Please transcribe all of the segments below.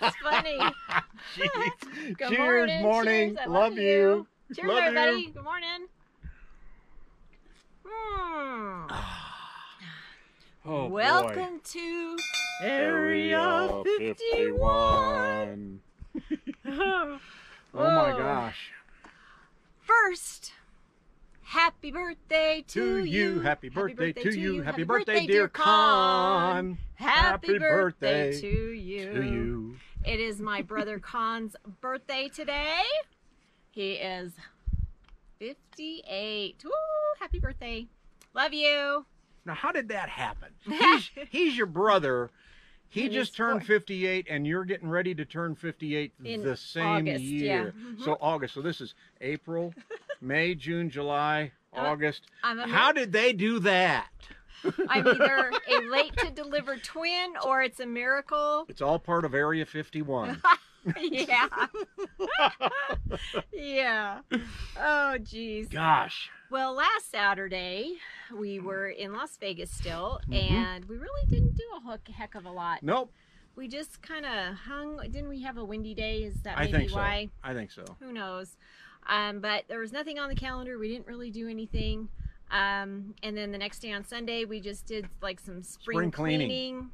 That's funny. Jeez. Good Cheers, morning. morning. Cheers. I love, you. Cheers, Love you. everybody. Good morning. Hmm. Oh, boy. Welcome to Area 51. Oh my gosh. First, happy birthday to, To you, happy birthday to you, happy birthday, dear Con. Happy, birthday, to you. To you. It is my brother Con's birthday today. He is 58. Woo! Happy birthday. Love you. Now, how did that happen? He's, he's your brother. He And just turned four. 58, and you're getting ready to turn 58 In the same August, yeah. year. Mhm. So, August. So, this is April, May, June, July, August. How did they do that? I'm either a late to deliver twin or it's a miracle. It's all part of Area 51. yeah. yeah. Oh, geez. Gosh. Well, last Saturday we were in Las Vegas still, Mhm. and we really didn't do a heck of a lot. Nope. We just kind of hung. Didn't we have a windy day? Is that maybe I think so. why? I think so. Who knows? Um, but there was nothing on the calendar. We didn't really do anything. Um, and then the next day on Sunday, we just did like some spring, Spring cleaning. cleaning.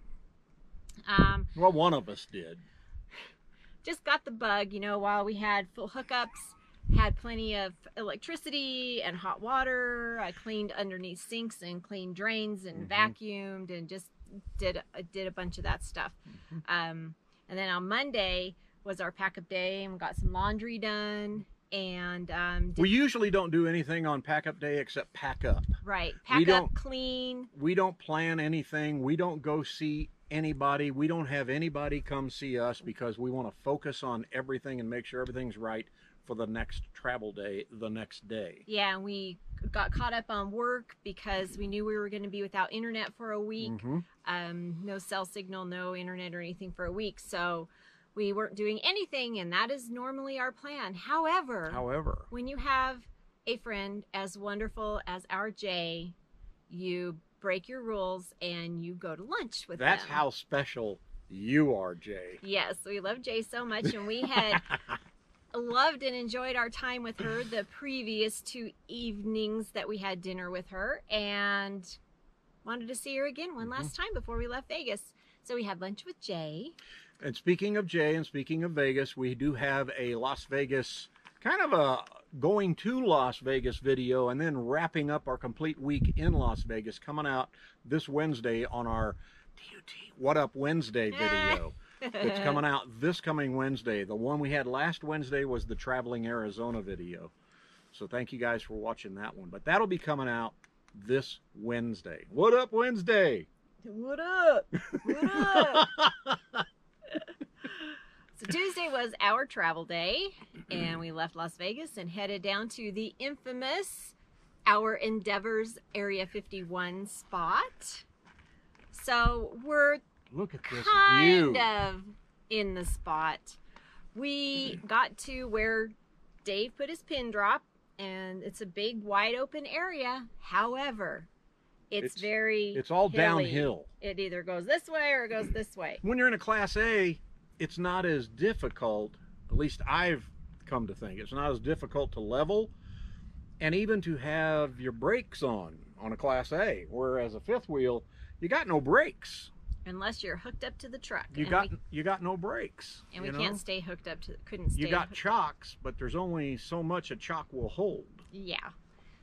Um, Well, one of us did. just got the bug, you know, while we had full hookups, had plenty of electricity and hot water. I cleaned underneath sinks and cleaned drains and Mhm. vacuumed and just did uh, did a bunch of that stuff. Mhm. Um, and then on Monday was our pack up day and we got some laundry done and um, We usually don't do anything on pack up day except pack up. right we pack up, don't- clean. We don't plan anything. We don't go see anybody. We don't have anybody come see us because we want to focus on everything and make sure everything's right for the next travel day the next day. Yeah, and we got caught up on work because we knew we were going to be without internet for a week. Mhm. um, no cell signal, no internet or anything for a week. So we weren't doing anything, and that is normally our plan. However, However, when you have a friend as wonderful as our Jay, you break your rules and you go to lunch with that's them. how special you are, Jay. Yes, we love Jay so much, and we had loved and enjoyed our time with her the previous two evenings that we had dinner with her, and wanted to see her again one last mm-hmm. time before we left Vegas. So we had lunch with Jay. And speaking of Jay and speaking of Vegas, we do have a Las Vegas kind of a going to Las Vegas video and then wrapping up our complete week in Las Vegas coming out this Wednesday on our DUT What Up Wednesday video. it's coming out this coming Wednesday. The one we had last Wednesday was the Traveling Arizona video. So thank you guys for watching that one. But that'll be coming out this Wednesday. What up Wednesday? What up? What up? so Tuesday was our travel day, and we left Las Vegas and headed down to the infamous Our Endeavors Area 51 spot. So we're Look at this kind view. of in the spot. We got to where Dave put his pin drop, and it's a big, wide open area. However, it's, It's- very It's all hilly. downhill. It either goes this way or it goes this way. when you're in a class A, it's not as difficult, at least I've come to think, it's not as difficult to level and even to have your brakes on on a class A, whereas a fifth wheel, you got no brakes. Unless you're hooked up to the truck. You got we, you got no brakes. and we you can't stay hooked up to couldn't stay You got chocks, but there's only so much a chock will hold. Yeah.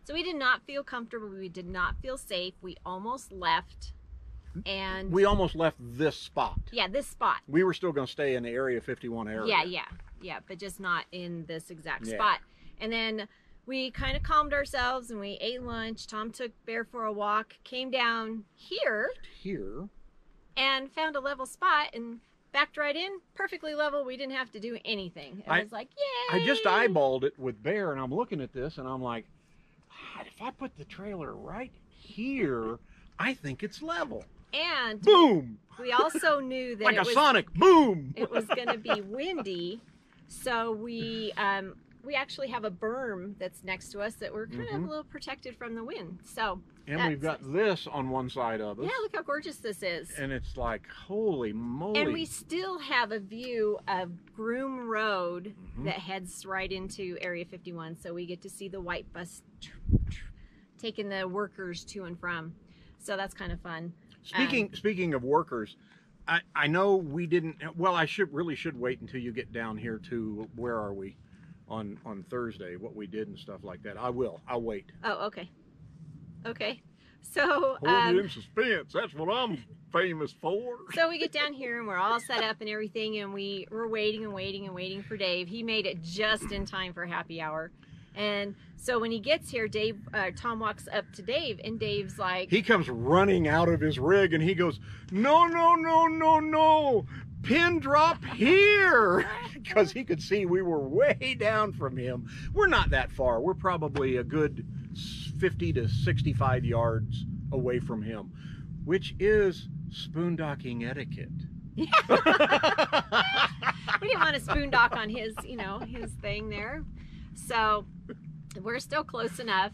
So we did not feel comfortable. We did not feel safe. We almost left. And We almost left this spot. yeah, this spot. We were still going to stay in the Area 51 area. Yeah, yeah, yeah, but just not in this exact Yeah. spot. And then we kind of calmed ourselves and we ate lunch. Tom took Bear for a walk, came down here Here, and found a level spot and backed right in, perfectly level. We didn't have to do anything. It I- was like, yay! I just eyeballed it with Bear, and I'm looking at this, and I'm like, if I put the trailer right here, I think it's level. And Boom! we also knew that Like it a was Sonic. Boom! it was going to be windy, so we um, we actually have a berm that's next to us that we're kind of Mhm. a little protected from the wind. So And we've got this on one side of us. yeah, look how gorgeous this is. And it's like, holy moly. And we still have a view of Groom Road Mhm. that heads right into Area 51. So we get to see the white bus tr- tr- taking the workers to and from. So that's kind of fun. Speaking speaking of workers, I, I know we didn't well I should really should wait until you get down here to where are we on on Thursday what we did and stuff like that. I will. I'll wait. Oh, okay. Okay. So, Hold um, in suspense. That's what I'm famous for. so we get down here and we're all set up and everything, and we we're waiting and waiting and waiting for Dave. He made it just in time for happy hour, and so when he gets here, Dave, uh, Tom walks up to Dave, and Dave's like, He comes running out of his rig and he goes, "No, no, no, no, no. Pin drop here." Because he could see we were way down from him. We're not that far. We're probably a good 50 to 65 yards away from him, which is boondocking etiquette. we didn't want to boondock on his, you know, his thing there. So we're still close enough.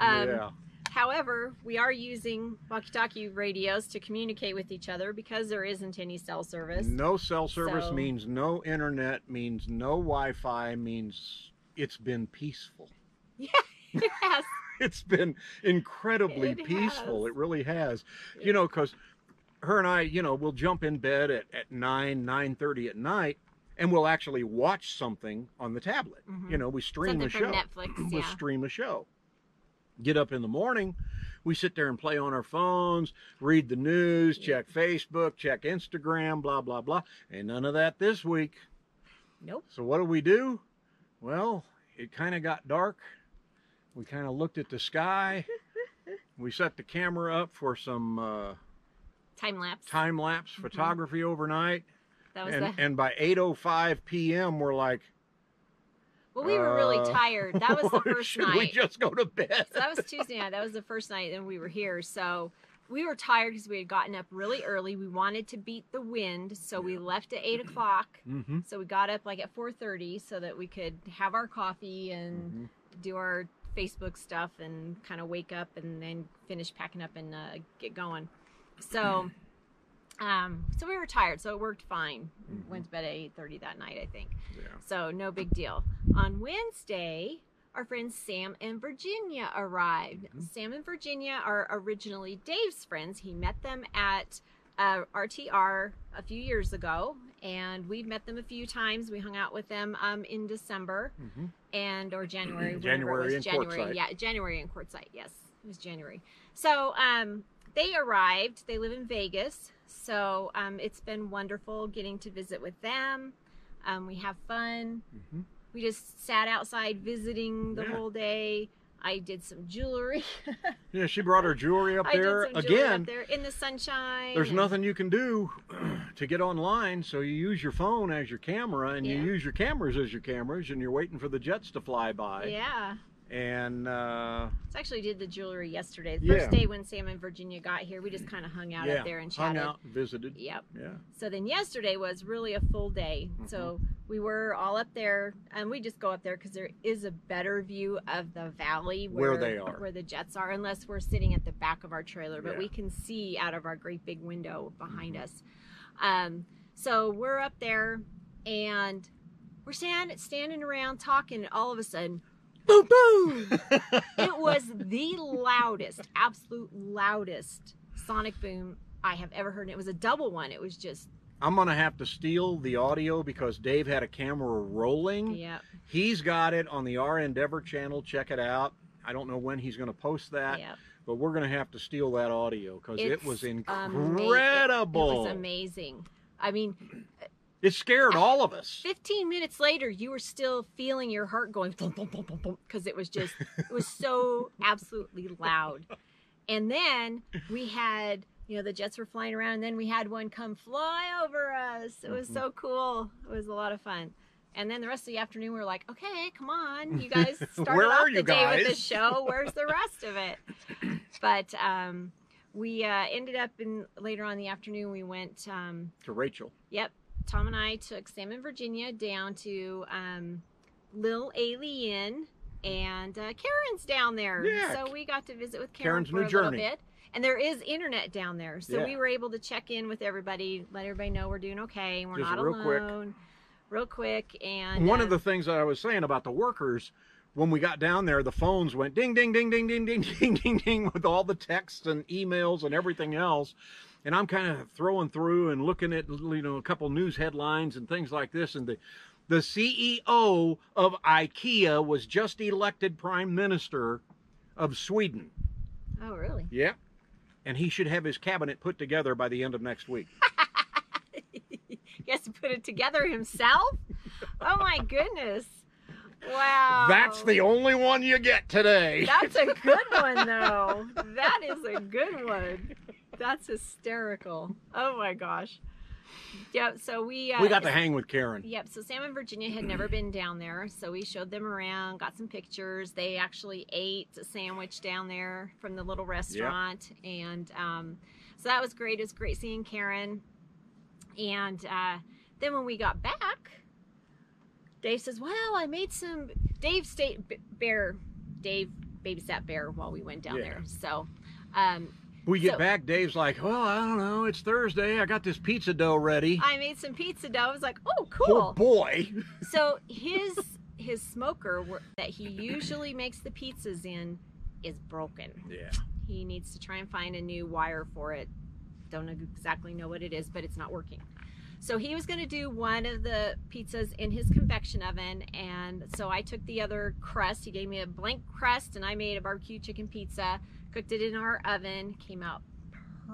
Um, yeah. However, we are using walkie-talkie radios to communicate with each other because there isn't any cell service. No cell service So- means no internet, means no Wi Fi, means it's been peaceful. yes. It's been incredibly It peaceful. has. It really has. You know, because her and I, you know, we'll jump in bed at, at 9, 9.30 at night, and we'll actually watch something on the tablet. Mhm. You know, we stream Something a show. Netflix. we'll Yeah. stream a show. Get up in the morning, we sit there and play on our phones, read the news, Yeah. check Facebook, check Instagram, blah, blah, blah. And none of that this week. Nope. So what do we do? Well, it kind of got dark. We kind of looked at the sky. we set the camera up for some uh, Time lapse. time lapse Mhm. photography overnight. That was And, the. and by 8:05 p.m., we're like, Well, we were really uh, tired. That was the first should night. we just go to bed? So that was Tuesday night. That was the first night that we were here. So we were tired because we had gotten up really early. We wanted to beat the wind, so we left at eight o'clock. mm-hmm. So we got up like at four thirty so that we could have our coffee and Mm-hmm. do our Facebook stuff and kind of wake up and then finish packing up and uh, get going. So, um, so we were tired, so it worked fine. Mhm. Went to bed at eight thirty that night, I think. Yeah. So no big deal. On Wednesday, our friends Sam and Virginia arrived. Mhm. Sam and Virginia are originally Dave's friends. He met them at uh, RTR a few years ago, and we've met them a few times. We hung out with them um, in December Mm-hmm. and or January. January in January. Quartzsite. Yeah, January in Quartzsite. Yes, it was January. So um, they arrived. They live in Vegas, so um, it's been wonderful getting to visit with them. Um, we have fun. Mm-hmm. We just sat outside visiting the Yeah. whole day. I did some jewelry. Yeah, she brought her jewelry up there did some jewelry again. up there in the sunshine. There's and- nothing you can do to get online, so you use your phone as your camera, and you use your cameras as your cameras, and you're waiting for the jets to fly by. Yeah. And uh, So actually did the jewelry yesterday. The Yeah. first day when Sam and Virginia got here, we just kind of hung out yeah, up there and chatted hung out, visited. Yep. Yeah. So then yesterday was really a full day. Mhm. So we were all up there, and we just go up there because there is a better view of the valley Where where, they are. where the jets are, unless we're sitting at the back of our trailer, but Yeah. we can see out of our great big window behind Mhm. us. Um, so we're up there, and we're stand, standing around talking, and all of a sudden, boom, boom! it was the loudest, absolute loudest sonic boom I have ever heard. And it was a double one. It was just, I'm gonna have to steal the audio because Dave had a camera rolling. yeah, He's got it on the R Endeavor channel. Check it out. I don't know when he's gonna post that, yeah. but we're gonna have to steal that audio because it It's was ama- incredible. It was amazing. I mean, It scared all of us. 15 minutes later, you were still feeling your heart going because it was just, it was so absolutely loud. And then we had, you know, the jets were flying around, and then we had one come fly over us. It was Mhm. so cool. It was a lot of fun. And then the rest of the afternoon, we were like, okay, come on. You guys started Where off are the you day with the show. Where's the rest of it? But um, we uh, ended up in later on in the afternoon, we went, um, To Rachel. Yep. Tom and I took Sam and Virginia down to um, Lil A'Le'Inn, and uh, Karen's down there. Yeah. So we got to visit with Karen Karen's for new a little bit. And there is internet down there, so Yeah. we were able to check in with everybody, let everybody know we're doing okay, we're Just not real quick. alone, real quick. And One uh, of the things that I was saying about the workers, when we got down there, the phones went ding, ding, ding, ding, ding, ding, ding, ding, ding, with all the texts and emails and everything else. And I'm kind of throwing through and looking at, you know, a couple news headlines and things like this. And the, the CEO of IKEA was just elected prime minister of Sweden. oh really? Yeah. And he should have his cabinet put together by the end of next week. He has to put it together himself. oh my goodness! Wow. That's the only one you get today. That's a good one, though. That is a good one. That's hysterical. Oh my gosh. Yep. So we uh, we got to hang with Karen. Yep. So Sam and Virginia had never been down there, so we showed them around, got some pictures. They actually ate a sandwich down there from the little restaurant, and um, so that was great. It was great seeing Karen. And uh, then when we got back, Dave says, "Well, I made some." Dave stayed B- Bear. Dave babysat Bear while we went down Yeah. there. So. Um, We get So- back, Dave's like, well, I don't know. It's Thursday. I got this pizza dough ready. I made some pizza dough. I was like, "Oh, Oh cool!" boy. So his his smoker that he usually makes the pizzas in is broken. Yeah. He needs to try and find a new wire for it. Don't exactly know what it is, but it's not working. So he was going to do one of the pizzas in his convection oven, and so I took the other crust. He gave me a blank crust, and I made a barbecue chicken pizza. Cooked it in our oven. Came out.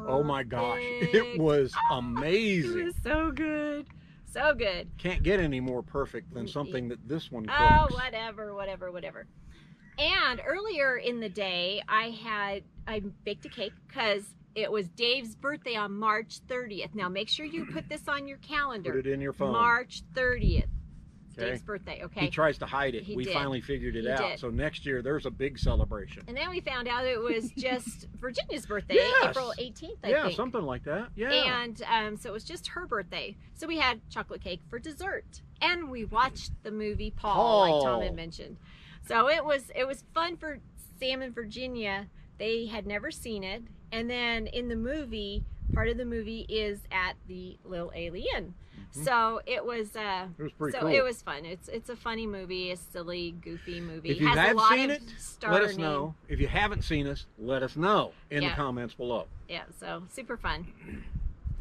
Oh my gosh. It perfect. was It amazing. was so good, so good. Can't get any more perfect than something that this one oh, cooks. Oh, whatever, whatever, whatever. And earlier in the day, I had I baked a cake because it was Dave's birthday on March 30th. Now make sure you put this on your calendar. Put it in your phone. March 30th. Okay. Dave's birthday. Okay. He tries to hide it. He we did. finally figured it He out. did. So next year there's a big celebration. And then we found out it was just Virginia's birthday, Yes. April 18th, I yeah, think. something like that. Yeah. And um, so it was just her birthday. So we had chocolate cake for dessert, and we watched the movie Paul, like Tom had mentioned. So it was it was fun for Sam and Virginia. They had never seen it, and then in the movie, part of the movie is at the Lil A'Le'Inn. Mhm. So it was. Uh, it was pretty so cool. it was fun. It's it's a funny movie, a silly, goofy movie. If you Has a have lot seen it, let us name- know. If you haven't seen us, let us know in Yeah. the comments below. Yeah, so super fun.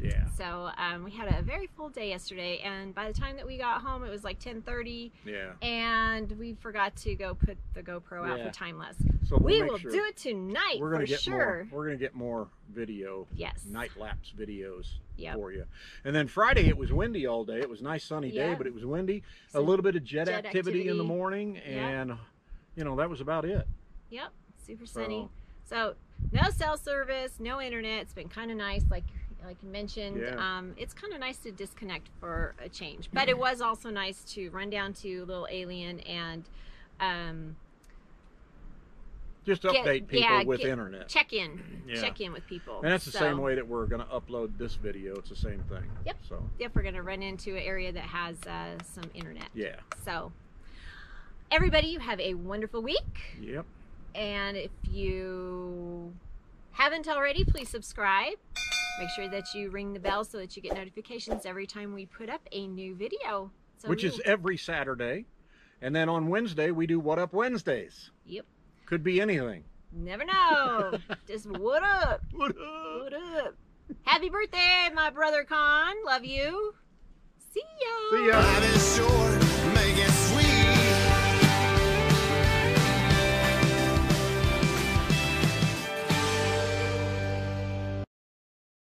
Yeah. So um, we had a very full day yesterday, and by the time that we got home, it was like 10:30, Yeah. and we forgot to go put the GoPro out Yeah. for timeless. So we'll we will sure. do it tonight We're gonna for get sure. more. We're gonna get more video Yes. night lapse videos Yep. for you. And then Friday it was windy all day. It was a nice sunny day, but it was windy. So- a little bit of jet, jet activity, in the morning, and you know that was about it. Yep. Super sunny. So So no cell service, no internet. It's been kind of nice, like like you mentioned. Yeah. Um, it's kind of nice to disconnect for a change, but it was also nice to run down to Little A'Le'Inn and um, just Get- update people yeah, with get- internet. check in, Yeah. check in with people. And that's the So- same way that we're going to upload this video. It's the same thing. Yep. So Yep, we're gonna run into an area that has uh, some internet. yeah. So, everybody, you have a wonderful week. Yep. And if you haven't already, please subscribe. Make sure that you ring the bell so that you get notifications every time we put up a new video. So Which we is every Saturday. And then on Wednesday we do What Up Wednesdays. Yep. Could be anything. Never know. Just what up? What up? What up? Happy birthday, my brother Con. Love you. See ya. See ya. Life is short.